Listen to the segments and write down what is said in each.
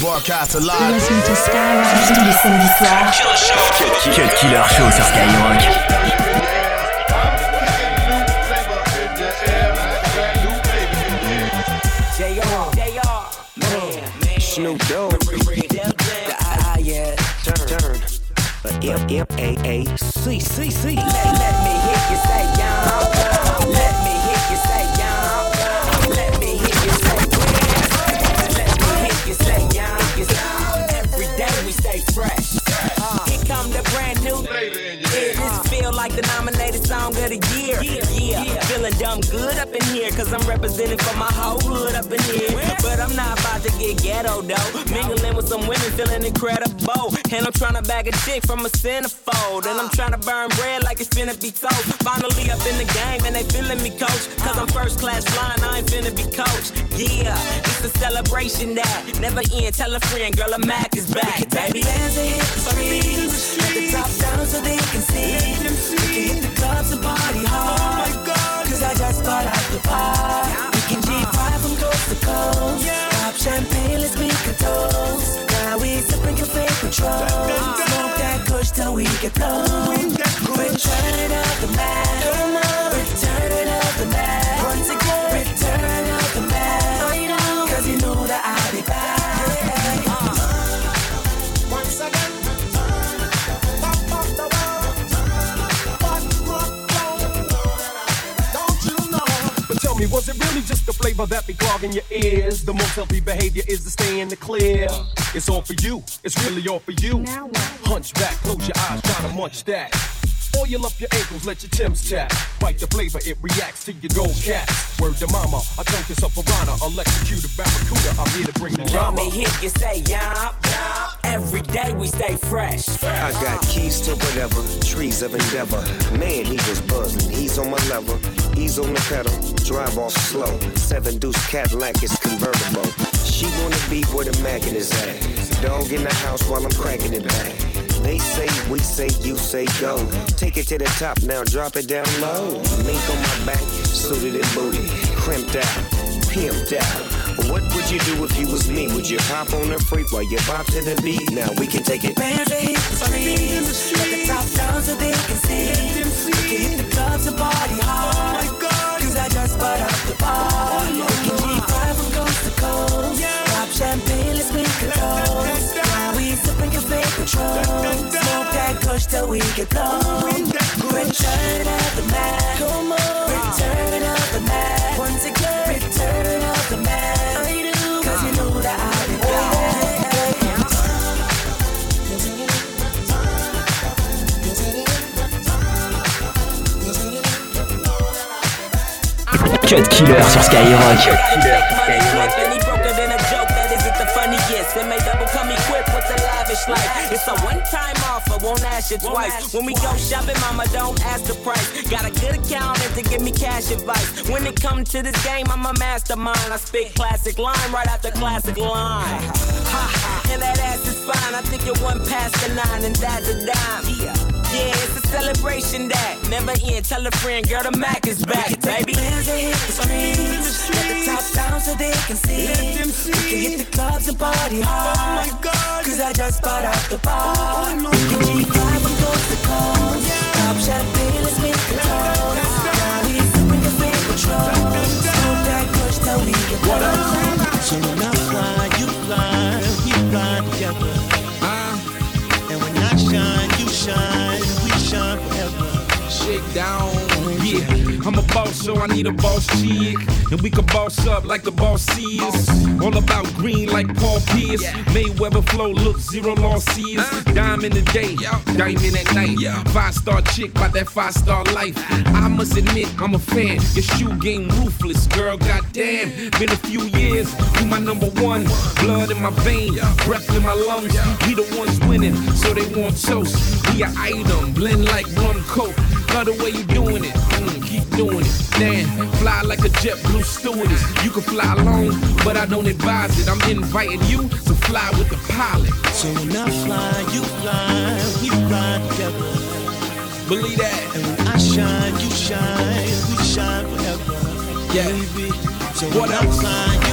Broadcast alive. Listen to Skyrock. Tous les samedis soirs. Cut Killer Show sur Skyrock. Snoop Dogg, the I, yeah, turn, turn, M M A A C. C C. Let, let me hear you say nominated song of the year. Yeah, feeling dumb good up in here, cause I'm representing for my whole hood up in here. But I'm not about to get ghetto though. Mingling with some women, feeling incredible. And I'm trying to bag a chick from a centerfold. And I'm trying to burn bread like it's finna be toast. Finally up in the game, and they feeling me, coach. Cause I'm first class flying, I ain't finna be coached. Yeah, it's a celebration that never end. Tell a friend, girl, a Mac is back, baby. Bands are hit the streets, let the top down so they can see. We can hit the clubs and party hard. Cause I just got out the bar. We can G5 from coast to coast. Pop champagne, let's make a toast. Now we sipping cafe control. Smoke that kush till we get blown. Return of the man. Return of the man. Once again, me, was it really just the flavor that be clogging your ears? The most healthy behavior is to stay in the clear. It's all for you, it's really all for you. Hunch back, close your eyes, try to munch that. Oil up your ankles, let your Tim's tap. Bite the flavor, it reacts to your gold cat. Word to mama, I dunk this up piranha, electrocute a barracuda. I'm here to bring the Let me hear you say yup. Every day we stay fresh. I got keys to whatever, trees of endeavor. Man, he was buzzing. He's on my level. He's on the pedal, drive off slow. Seven deuce Cadillac is convertible. She wanna be where the Mac in his ass. Dog in the house while I'm cracking it back. They say, we say, you say go. Take it to the top now, drop it down low. Mink on my back, suited and booty, crimped out, pimped out. What would you do if you was me? Would you hop on the freak while you bop to the beat? Now we can take it. Bands are hit the streets, let the top down so they can see. We can hit the clubs and party hard. Kush till we get blown. Return of the man. Return of the man. Once again, return of the man. Cause you know that. Cut Killer sur Skyrock. Ask you twice. When we go shopping, mama, don't ask the price. Got a good accountant to give me cash advice. When it comes to this game, I'm a mastermind. I spit classic line right after classic line. Ha, and that ass is fine. I think you're one past the nine, and that's a dime. Yeah. Yeah, it's a celebration that never end. Tell a friend, girl, the Mac is back, baby. Bands that hit the streets, let the top down so they can see. Let them We can hit the clubs and party oh hard. my Cause I just bought out the bar. Oh, we can G5 from coast to coast. Pop champagne, let's make a toast. Now we sipping the fake control. Smoke that kush till we get blown. So when I fly, you fly, we fly together. Uh-huh. And when I shine, you shine, we shine forever. Down, yeah. I'm a boss, so I need a boss chick. And we can boss up like the boss is. All about green like Paul Pierce. Mayweather flow, look, zero losses. In the day, diamond at night. Five star chick by that five star life. I must admit, I'm a fan. Your shoe game ruthless, girl, goddamn. Been a few years, you my number one. Blood in my veins, breath in my lungs. We the ones winning, so they want toast. We a item, blend like rum coke. Love the way you doing it, mm, keep doing it. Damn, fly like a jet blue stewardess. You can fly alone, but I don't advise it. I'm inviting you to fly with the pilot. So when I fly, you fly, we fly together. Believe that. And when I shine, you shine, we shine forever. Yeah. Baby. So What when I fly,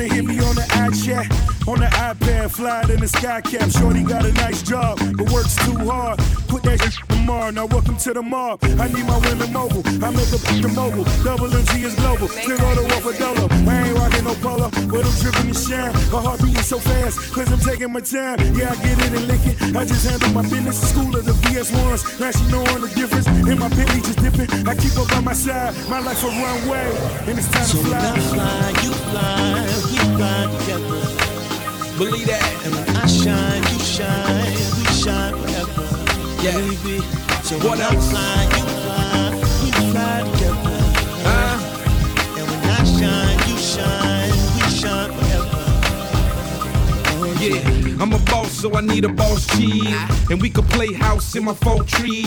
wanna hit me on the on the iPad, fly in the sky cap. Shorty got a nice job, but works too hard. Put that shit tomorrow. Now welcome to the mob. I need my women mobile. I make a the mobile. Double MG is global. Still order one for Dolo. I ain't rocking no polo, but I'm dripping and shine. My heart beating so fast, cause I'm taking my time. Yeah, I get it and lick it. I just handle my business. School of the VS1s. Now she knowing the difference. And my penny just dipping. I keep up by my side. My life a runway. And it's time So to fly. I fly, you fly, we fly together. Believe that. And when I shine, you shine, we shine forever. Yeah. Baby. So What when I else? fly, you fly, we fly together. Huh? And when I shine, you shine, we shine forever. Oh, Yeah, I'm a boss, so I need a boss chick. And we could play house in my four trees.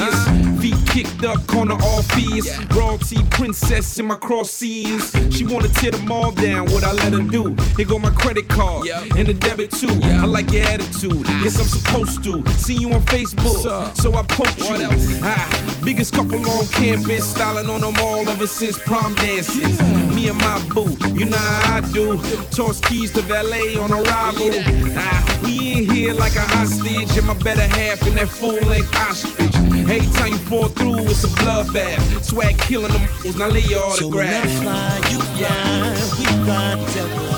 Feet kicked up, corner all fears. Royalty princess in my cross seas. She wanna tear them all down, what I let her do. Here go my credit card and the debit too. I like your attitude, yes I'm supposed to. See you on Facebook, so I poke you. Ah, biggest couple on campus, styling on them all ever since prom dances. Me and my boo, you know how I do. Toss keys to valet on arrival. Ah, we in here like a hostage, and my better half in that full length ostrich. Every time you fall through, it's a bloodbath. Swag killing them, now lay your autograph. So fly, you fly, we fly together.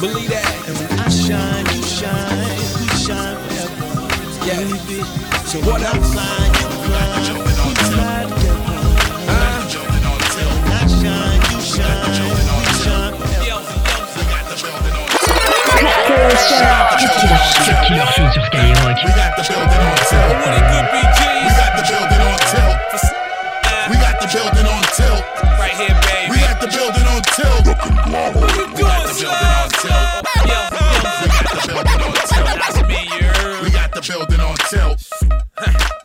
Believe that. And when I shine, you shine, we shine forever. Yeah. So What when I fly, you Cut Killer Show sur Skyrock. We got the building on tilt. What it could be, G. We got the building on tilt. We got the building on tilt. Right here, baby. We got the building on tilt. What you We got the building on tilt. We got the building on tilt. That's me, you. We got the building on tilt.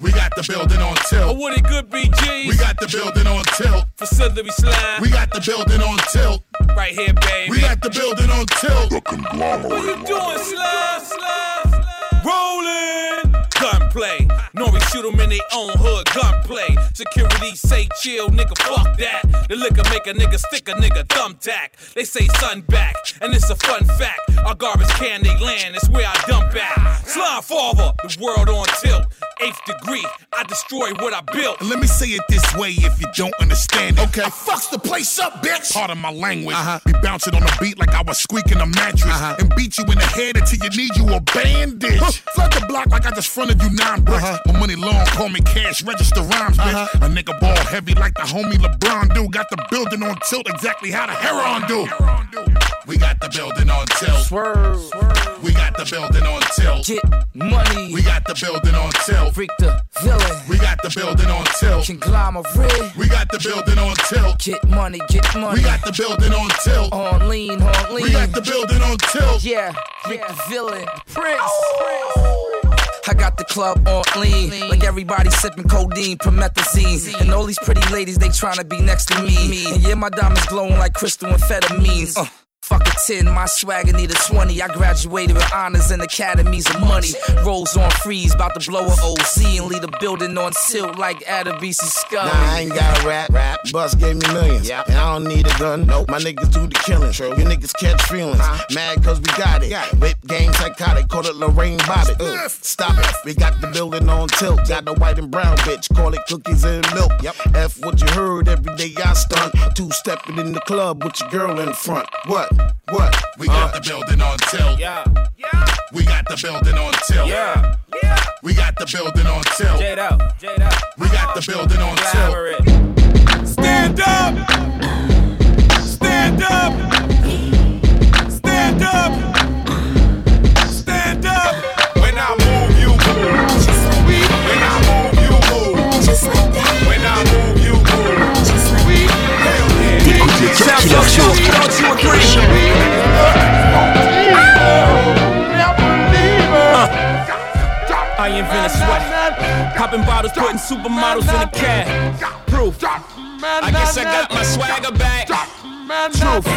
We got the building on Oh, tilt. what it could be, G. We got the building on tilt. Facility slime. We got the building on tilt. Right here, baby. We got the building on tilt. What you doing, slime, slime? Rolling. Gunplay. Nori shoot 'em in their own hood. Gunplay. Security say chill, nigga, fuck that. The liquor make a nigga stick a nigga thumbtack. They say sun back, and it's a fun fact. Our garbage can they land, it's where I dump at. Slime father, the world on tilt. Eighth degree, I destroy what I built. And let me say it this way if you don't understand it. Okay. I fucks the place up, bitch. Part of my language. Uh-huh. We bounce it on the beat like I was squeaking a mattress. Uh-huh. And beat you in the head until you need you a bandage. Huh. Flood the block like I just fronted you nine bricks. Uh-huh. My money long, call me cash, register rhymes, bitch. Uh-huh. A nigga ball heavy like the homie LeBron do. Got the building on tilt exactly how the Heron do. We got the building on tilt. Swerve. We got the building on tilt. Get money. We got the building on tilt. Freak the villain. We got the building on tilt. Conglomerate. We got the building on tilt. Get money, get money. We got the building on tilt. on lean, on lean. We got the building on tilt. Yeah, Rick the villain, Prince. I got the club on lean, like everybody sipping codeine, promethazine, and all these pretty ladies they tryna be next to me. And yeah, my diamonds glowing like crystal amphetamines. Uh. Fuck a 10, my swagger need a 20. I graduated with honors and academies of money. Rolls on freeze, about to blow a OZ and lead the building on tilt like Adebisi Scum. Nah, I ain't got a rap. Rap. Bus gave me millions. Yeah. And I don't need a gun. Nope. My niggas do the killing. True. You niggas catch feelings. Mad cause we got it. Whip game psychotic. Call it Lorena Bobbitt. Uh, stop it. We got the building on tilt. Got the white and brown bitch. Call it cookies and milk. Yep. F what you heard every day I stunt. Two stepping in the club with your girl in front. What? What? We got the building on tilt. Yeah, Yeah. We got the building on tilt. yeah. We got the building on tilt. Jade out, Jade out. We got the building on tilt. Stand up! Stand up! Stand up! T'écoutes le Cut Killer Show. I invent a sweat. Popping bottles, putting supermodels in a cab. Proof. I guess I got my swagger back. Truth.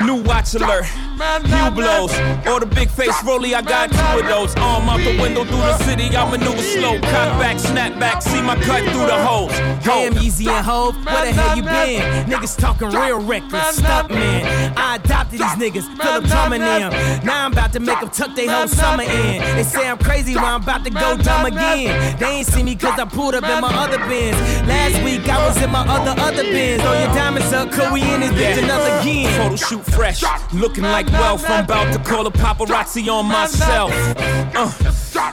New watch alert. Blows. Or the big face rolly, I got two of those. Arm out the window through the city, I maneuver slow. Cock back, snap back, see my cut through the holes. Damn, easy and hope, where the hell you been? Niggas talking real reckless, stuck man. I adopted these niggas, Philip Drummond them. Now I'm about to make them tuck their whole summer in. They say I'm crazy, but I'm about to go dumb again. They ain't see me cause I pulled up in my other Benz. Last week I was in my other, other Benz. Oh, your diamonds up, could we in this bitch another again? Photo shoot fresh, looking like wealth. I'm about to call a paparazzi on myself. Uh,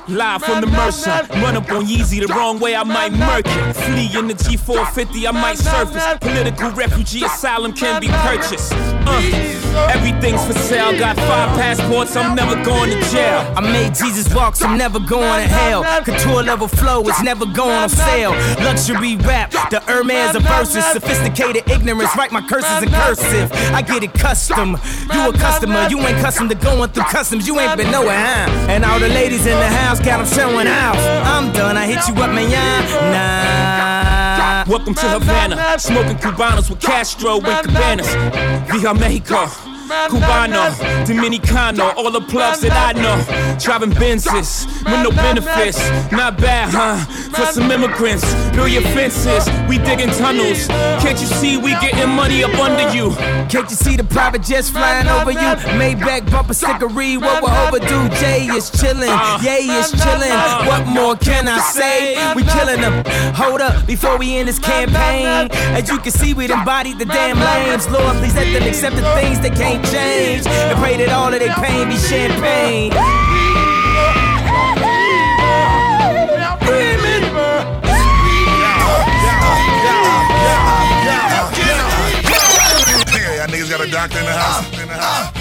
live from the Mercer. Run up on Yeezy the wrong way, I might murk it. Flee in the G450, I might surface. Political refugee asylum can be purchased. Uh, everything's for sale. Got five passports, I'm never going to jail. I made Jesus walk, so I'm never going to hell. Couture level flow it's never going on sale. Luxury rap, the Hermes of verses. Sophisticated ignorance, write my curses in cursive. I get it custom. You a customer, you ain't custom to going through customs. You ain't been nowhere, huh? And all the ladies in the house got them showing out. I'm done, I hit you up, man. Nah. Welcome to Havana, smoking Cubanos with Castro and Cabanas. Via Mexico. Cubano, Dominicano, all the plugs that I know. Driving Benzes with no benefits. Not bad, huh? For some immigrants, build your fences. We digging tunnels. Can't you see we getting money up under you? Can't you see the private jets flying over you? Maybach bumper stickery, what we're overdue. Jay is chillin', Yay is chillin'. What more can I say? We killing them. Hold up, before we end this campaign. As you can see, we embodied the damn lambs. Lord, please let them accept the things they can't change. And pray that all of their pain be champagne. Y'all niggas got a doctor in the house. In the house.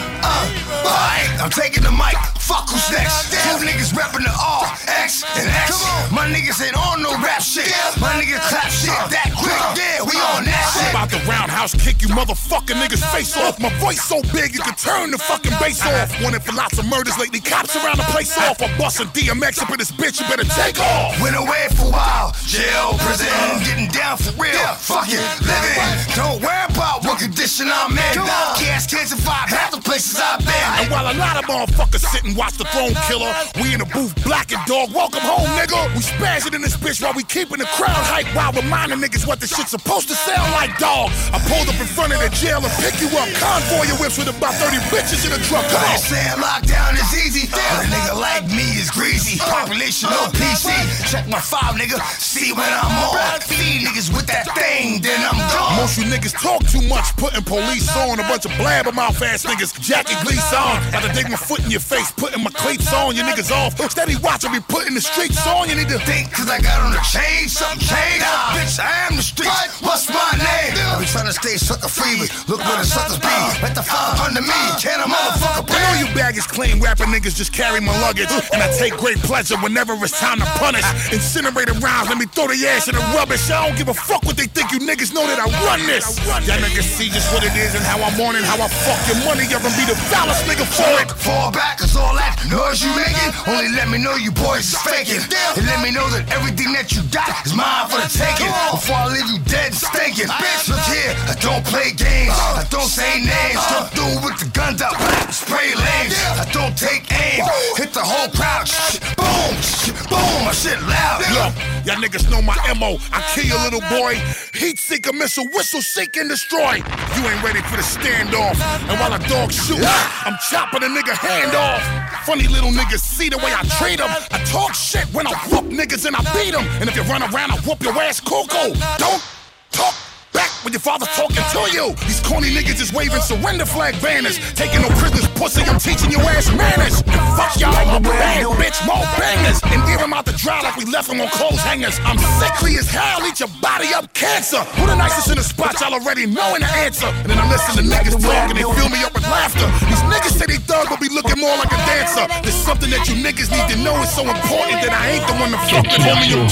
Alright, I'm taking the mic. Fuck who's next? Two niggas rapping the R, X, and X. My niggas ain't on no rap shit. My niggas clap shit that quick. Yeah, we on that shit. about the roundhouse kick you motherfucking niggas face off. My voice so big you can turn the fucking bass off. Wanted for lots of murders lately, cops around the place off. I'm busting DMX up in this bitch, you better take off. Went away for a while. Jail, prison, getting down for real. Fuck it, living. Don't worry about what condition I'm in. Gas can't survive half the places I've been. And while a lot of motherfuckers sit and watch the throne killer, we in the booth blacking dog. Welcome home, nigga. We spazzing in this bitch while we keeping the crowd hype while reminding niggas what the shit's supposed to sound like, dog. I pulled up in front of the jail and pick you up. Convoy your whips with about 30 bitches in a truck. Come on. saying lockdown is easy, but a nigga like me is greasy. Population no PC. Check my five, nigga. See when I'm on. Feed niggas with that thing, then I'm gone. Most you niggas talk too much, putting police on. A bunch of blabbermouth ass niggas, Jackie Gleason on. Got to dig my foot in your face, putting my cleats on. Your niggas off. Steady watching me putting the streets on. You need to think, cause I got on the chain, something changed. Bitch, I am the street. What's my name? I be trying to stay sucker free. but Look where the suckers be. Let the fuck under me. Uh, Can a motherfucker I know you baggage clean, rapping niggas just carry my luggage. And I take great pleasure whenever it's time to punish. Incinerated rounds, let me throw the ass in the rubbish. I don't give a fuck what they think. You niggas know that I run this. Y'all niggas see just what it is and how I'm on it, how I fuck your money up and be the foulest nigga for it. Fall back, cause all that noise you making only let me know you boys is faking. And let me know that everything that you got is mine for the taking. Before I leave you dead and stinking. Bitch, look here, I don't play games. Uh, I don't say names. Come through with the guns out, spray lanes. I don't take aim. Hit the whole crowd. Boom, shh, boom, my shit loud. Look, y'all niggas know my MO. I kill your little boy. Heat seeker missile, whistle, seek and destroy. You ain't ready for the standoff. And while a dog shoot, I'm chopping a nigga hand off. Funny little niggas see the way I treat them. I talk shit when I whoop niggas and I beat them. And if you run around, I whoop your ass, Coco. Don't talk back when your father's talking to you. These corny niggas is waving surrender flag banners. Taking no prisoners, pussy, I'm teaching your ass manners. And fuck y'all, I'm bad bitch, more bangers. And air them out the dry like we left them on clothes hangers. I'm sickly as hell, eat your body up cancer. Who the nicest in the spot, y'all already knowing the answer. And then I listen to niggas talk and they fill me up with laughter. These niggas say they thug, but be looking more like a dancer. There's something that you niggas need to know is so important that I ain't the one to fuck with homie. You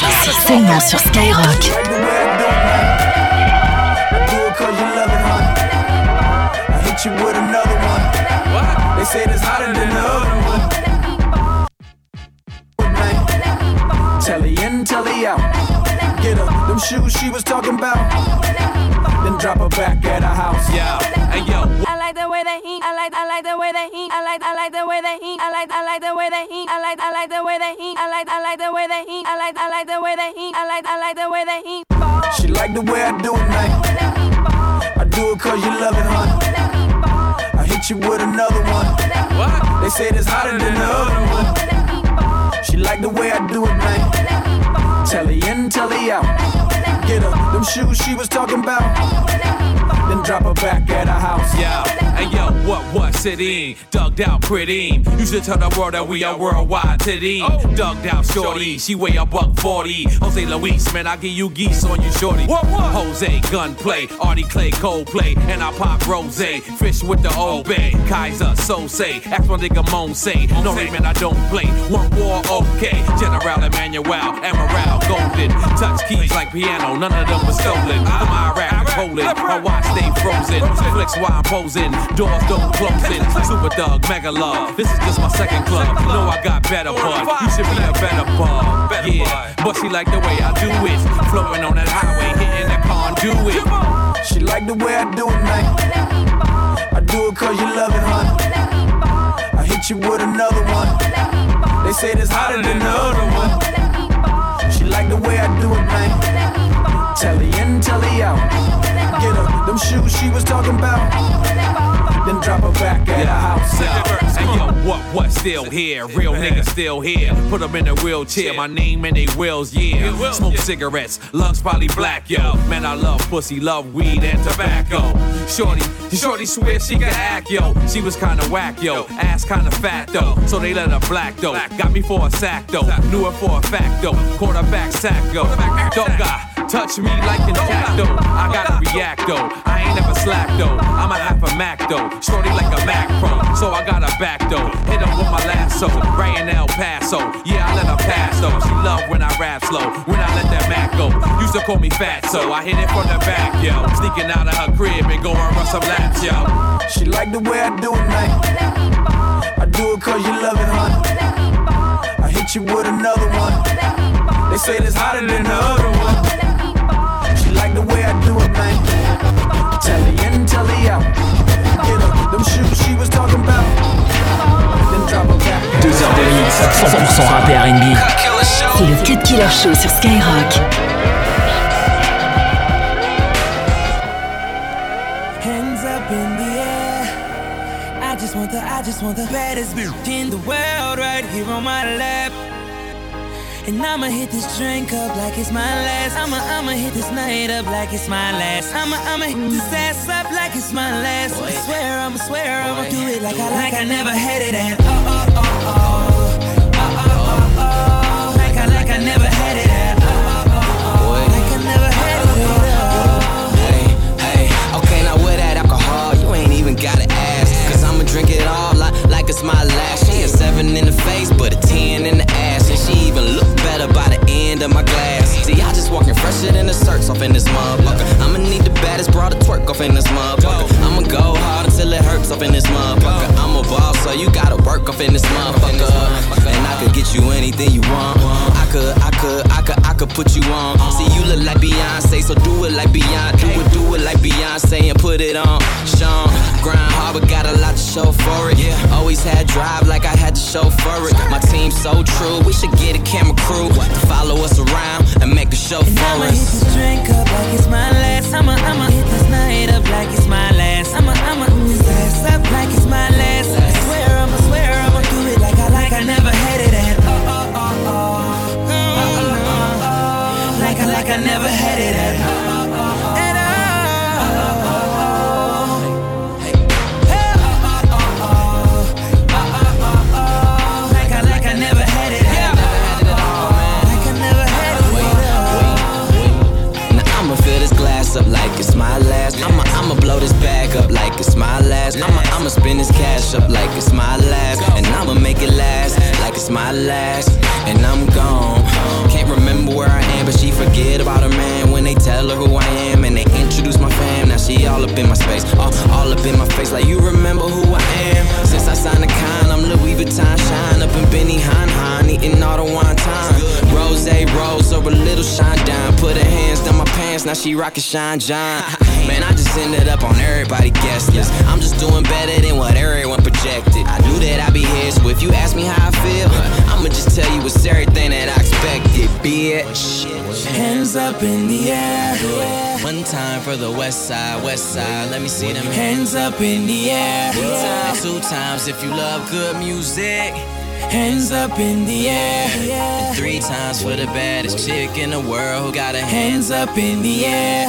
Seulement sur Skyrock. It you love it, huh? I hit you with another one. What? They say it's hotter than the other one. Telly in, telly out. Get her, them shoes she was talking about. Then drop her back at her house. Yeah, hey yo. Like the way that he, I like, I like the way that he, I like, I like the way that he, I like, I like the way that he, I like, I like the way that he, I like, I like the way that he, I like, I like the way that he, I like, I like the way that he. She like the way I do it, man. I do it cause you love it, huh? I hit you with another one. They say it's hotter than the other one. She like the way I do it, man. Telly in, telly out. Get her, them shoes she was talking about then drop her back at her house. Yeah, and yo, what what's it in? Dugged out pretty. You should tell the world that we are worldwide today. Oh. Dugged out shorty, she weigh a buck forty. Jose Luis, man, I give you geese on you, shorty. What, what? Jose, gunplay, Artie Clay, Coldplay, and I pop rose. Fish with the old oh. bay, Kaiser, so say. Ask my nigga Moan say. No, man, I don't play. One war, okay. General Emmanuel, Emerald, Golden. Touch keys like piano, none of them was stolen. From Iraq, Poland, I stay frozen. Flex while I'm posing, doors don't close in. Super Thug, Mega Love. This is just my second club. Know I got better, but you should be a better bug. Yeah, but she like the way I do it. Flowing on that highway, hitting that conduit. She like the way I do it, man. I do it cause you love it, huh? I hit you with another one. They say it's hotter than the other one. She like the way I do it, man. Telly in, telly out get her them shoes she was talking about. Then drop her back at yeah. her house. Yeah. And yo, what, what, still here? Real niggas still here. Put them in a wheelchair, my name in they wheels, yeah. Smoke cigarettes, lungs probably black, yo. Man, I love pussy, love weed and tobacco. Shorty, shorty swear she can act, yo. She was kinda whack, yo. Ass kinda fat, though. So they let her black, though. Got me for a sack, though. Knew it for a fact, though. Quarterback sack, go. Don't got Touch me like intacto. I gotta react though. I ain't never slack though. I'm a half a Mac though. Shorty like a Mac Pro. So I got her back though. Hit her with my lasso. Right in El Paso. Yeah, I let her pass though. She love when I rap slow. When I let that Mac go. Used to call me fat, so I hit it from the back, yo. Sneaking out of her crib and go and run some laps, yo. She like the way I do it, man. I do it cause you love it, huh? I hit you with another one. They say it's hotter than the other one the way I do it, man. Telly in, telly out. Get her, them shoes she was talking about. Then drop back. Deux heures de mix, 100% rap et R&B. C'est le Cut Killer Show sur Skyrock. Hands up in the air. I just want the, I just want the baddest bitch in the world right here on my lap. And I'ma hit this drink up like it's my last. I'ma, I'ma hit this night up like it's my last. I'ma, I'ma hit this ass up like it's my last. I swear, I'ma swear, I'ma do it like I, like I never had it at. Oh, oh, oh, oh. Like I, like I never had it oh, oh, oh. Like I never had it. Hey, hey. Okay, now alcohol, you ain't even gotta ask. Cause I'ma drink it all like, like it's my last. She a seven in the face, but a ten in the ass. She even look better by the end of my glass. See, I just walking fresher than the search off in this motherfucker. I'ma need the baddest broad to twerk off in this motherfucker. I'ma go hard until it hurts off in this motherfucker. I'm a boss, so you gotta work off in this motherfucker. And I could get you anything you want. I could, I could, I could, I could put you on. See, you look like Beyonce, so do it like Beyonce. Do it, do it like Beyonce and put it on. Show for it. Yeah. Always had drive like I had to show for it. My team's so true, we should get a camera crew to follow us around and make a show and for I'ma us. hit this drink up like it's my last. I'ma, I'ma hit this night up like it's my last. I'ma, I'ma hit this ass up like it's my last. I'ma, I'ma spin this cash up like it's my last. And I'ma make it last like it's my last. And I'm gone. Can't remember where I am, but she forget about her man when they tell her who I am. And they introduce my fam. Now she all up in my space. All, all up in my face like you remember who I am. Since I signed the con, I'm Louis Vuitton shine up in Benihana. Eating all the wine time. Rose, rose, or a little shine down. Put her hands down my pants, now she rockin' shine John. Man, I just ended up on everybody guest list. I'm just doing better than what everyone projected. I knew that I'd be here, so if you ask me how I feel, I'ma just tell you it's everything that I expected, bitch. Hands up in the air. One time for the west side, west side. Let me see them Hands up in the air. And two times if you love good music. Hands up in the air. And three times for the baddest chick in the world who got a Hands up in the air.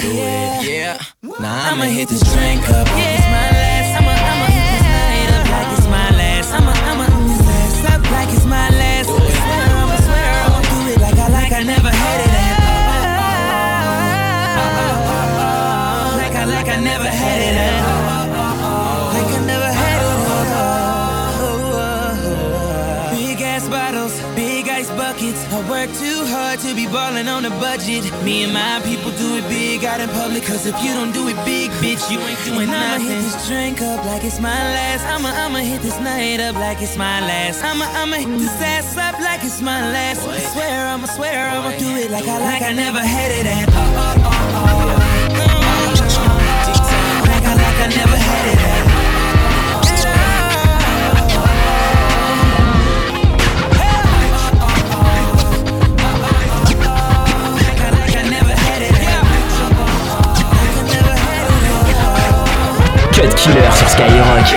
Yeah. Nah, I'ma hit this drink up. like like it's my last. I'ma, I'ma hit this night up like it's my last. I'ma, I'ma hit this ass up like it's my last. I swear, I'ma swear, I'ma do it like I, like I never had it at. Oh, oh, oh, oh. oh, oh, oh like I, like I never had it at. Cut Killer Skyrock.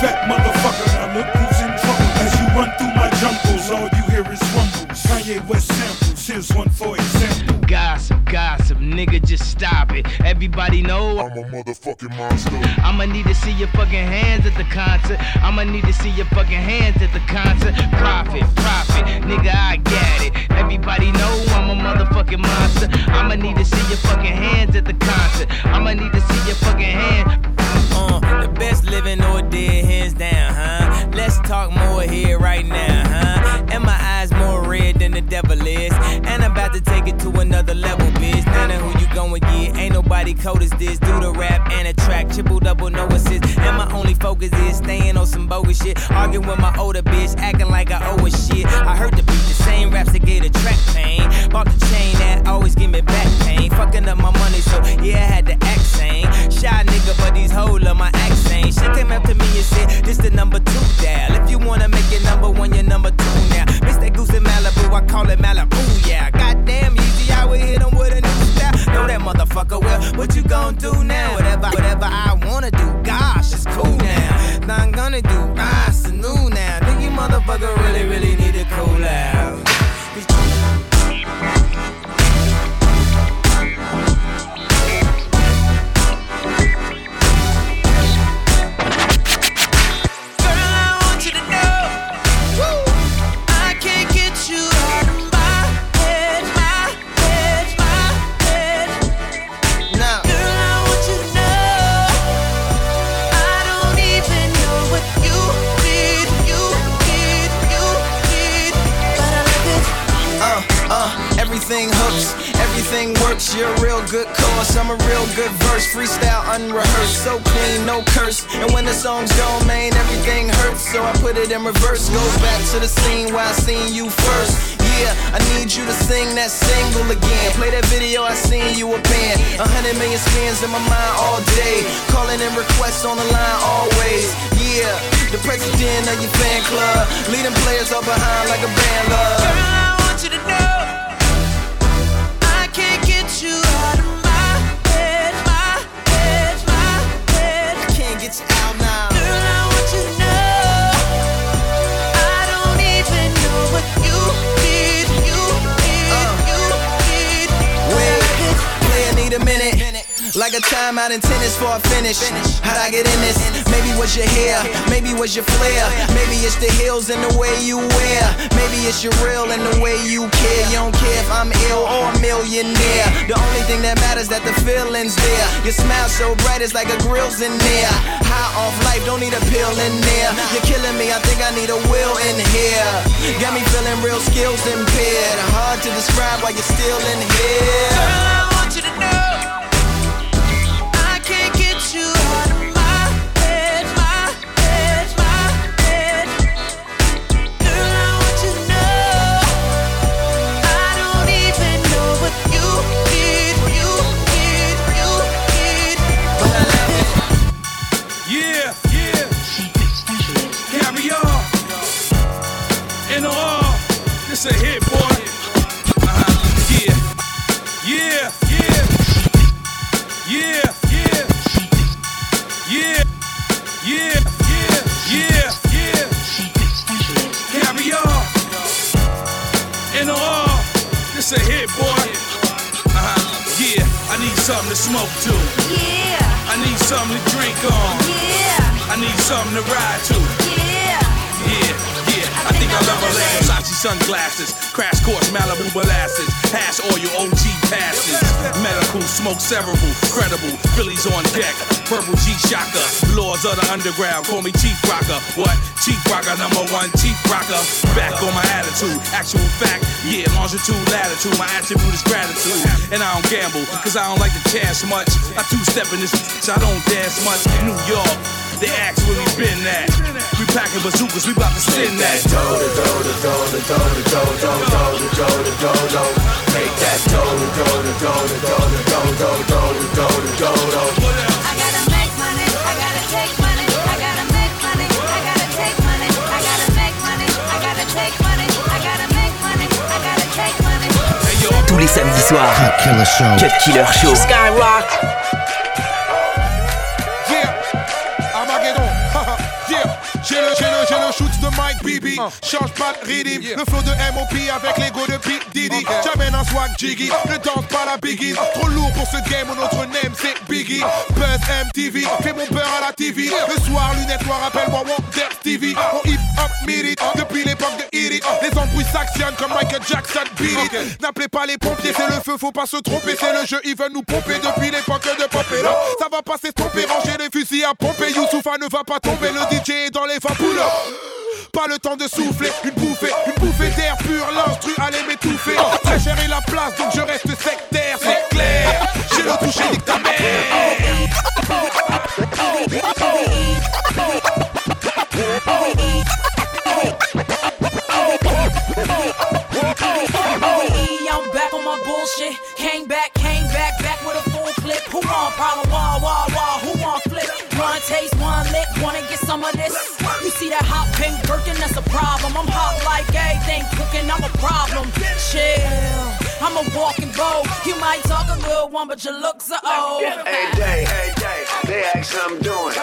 Fat motherfucker, now look who's in trouble. As you run through my jungles, all you hear is rumbles. Kanye West samples, here's one for example. Gossip, gossip, nigga, just stop it. Everybody know I'm a motherfucking monster. I'ma need to see your fucking hands at the concert. I'ma need to see your fucking hands at the concert. Profit, profit, nigga, I get it. Everybody know I'm a motherfucking monster. I'ma need to see your fucking hands at the concert. I'ma need to see your fucking hand. Uh, the best living or dead, hands down, huh? Let's talk more here right now, huh? And my eyes more red than the devil is. And I'm about to take it to another level, bitch. None of who you going get, ain't nobody cold as this. Do the rap and a track, triple double, no assist. And my only focus is staying on some bogus shit. Arguing with my older bitch, acting like I owe a shit. I heard the beat, the same raps that gave the track pain. Bought the chain that always give me back pain. Fucking up my money, so yeah, I had to act sane. Shy nigga, but these hoes love my accent. She came up to me and said, This the number two dial. If you wanna make it number one, you're number two now. Miss that goose in Malibu, I call it Malibu, yeah. Motherfucker well. What you gon' do now? Whatever, whatever I wanna do, gosh, it's cool now. I'm gonna do, ah, it's new now. Think you motherfucker really, really need to cool out. Freestyle unrehearsed, so clean, no curse. And when the songs go, man, everything hurts. So I put it in reverse. Go back to the scene where I seen you first. Yeah, I need you to sing that single again. Play that video, I seen you a band. A hundred million spins in my mind all day. Calling in requests on the line always. Yeah, the president of your fan club. Leading players all behind like a band love. Like a timeout in tennis for a finish. How'd I get in this? Maybe was your hair, maybe was your flair. Maybe it's the heels and the way you wear. Maybe it's your real and the way you care. You don't care if I'm ill or a millionaire. The only thing that matters that the feeling's there. Your smile so bright, it's like a grill's in there. High off life, don't need a pill in there. You're killing me, I think I need a will in here. Got me feeling real skills impaired. Hard to describe why you're still in here. Smoke cerebral, credible, Phillies on deck, purple G shocker, lords of the underground, call me Chief Rocker. What? Chief Rocker, number one Chief Rocker. Back on my attitude, actual fact, yeah, longitude, latitude. My attribute is gratitude, and I don't gamble, cause I don't like to chance much. I two step in this, so I don't dance much. New York, they ask where we been at. We packing bazookas, we about to send that. Take that dough, the dough, the dough, the dough, the dough, dough, dough, dough, dough, dough. Take that dough, the dough, the dough, the dough, the dough, dough, dough, the dough, the dough, dough. I gotta. Tous les samedis soirs, Cut Killer Show, Cut Killer Show, Skyrock. Change pas de rythme. Le flow de MOP avec l'ego de Pete Diddy. J'amène un swag jiggy. Ne danse pas la biggie. Trop lourd pour ce game où notre name c'est Biggie. Buzz MTV. Fais mon beurre à la TV. Le soir, lunettes noires, appelle-moi Wonder Stevie. On hip hop mid it. Depuis l'époque de It. Les embrouilles s'actionnent comme Michael Jackson beat it. N'appelez pas les pompiers, c'est le feu, faut pas se tromper. C'est le jeu, ils veulent nous pomper depuis l'époque de Popera. Ça va pas s'estomper, ranger les fusils à pomper. Youssoufa ne va pas tomber, le DJ est dans les vapoules. Pas le temps de souffler, une bouffée, une bouffée d'air pur, l'instru allait m'étouffer. Très cher est la place, donc je reste sectaire, c'est clair. J'ai le toucher, nique ta on bullshit. Came back, came back, back with a full clip. Who want problem? Wah, wah, wah. Who want flip? One taste, one lick. Wanna get see that hot pink Birkin? That's a problem. I'm hot like anything cooking. I'm a problem. Chill. I'm a walking bow. You might talk a good one, but your looks are old. Hey, day, hey, day, they ask how I'm doing.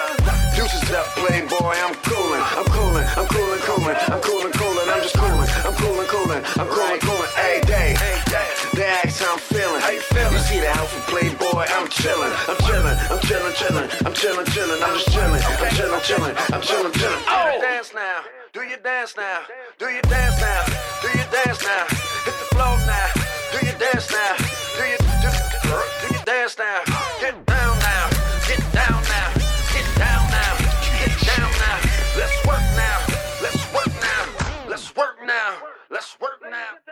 Deuces up, playboy, I'm coolin', I'm coolin', I'm coolin', coolin', I'm coolin', coolin', I'm just coolin', I'm coolin', coolin', I'm coolin', coolin'. Hey, day, hey, day, they ask how I'm feeling. How you feeling? You see the house alpha playboy, I'm chilling. I'm chilling, I'm chilling, chilling. I'm chilling, chilling. I'm just chilling. I'm chilling, chilling. I'm chilling, chilling. Oh! Dance now. Do your dance now. Do your dance now. Do your dance now. Hit the floor now. Do your dance now. Do your do, do, do your dance now. Get down now. Get down now. Get down now. Get down now. Let's work now. Let's work now. Let's work now. Let's work now.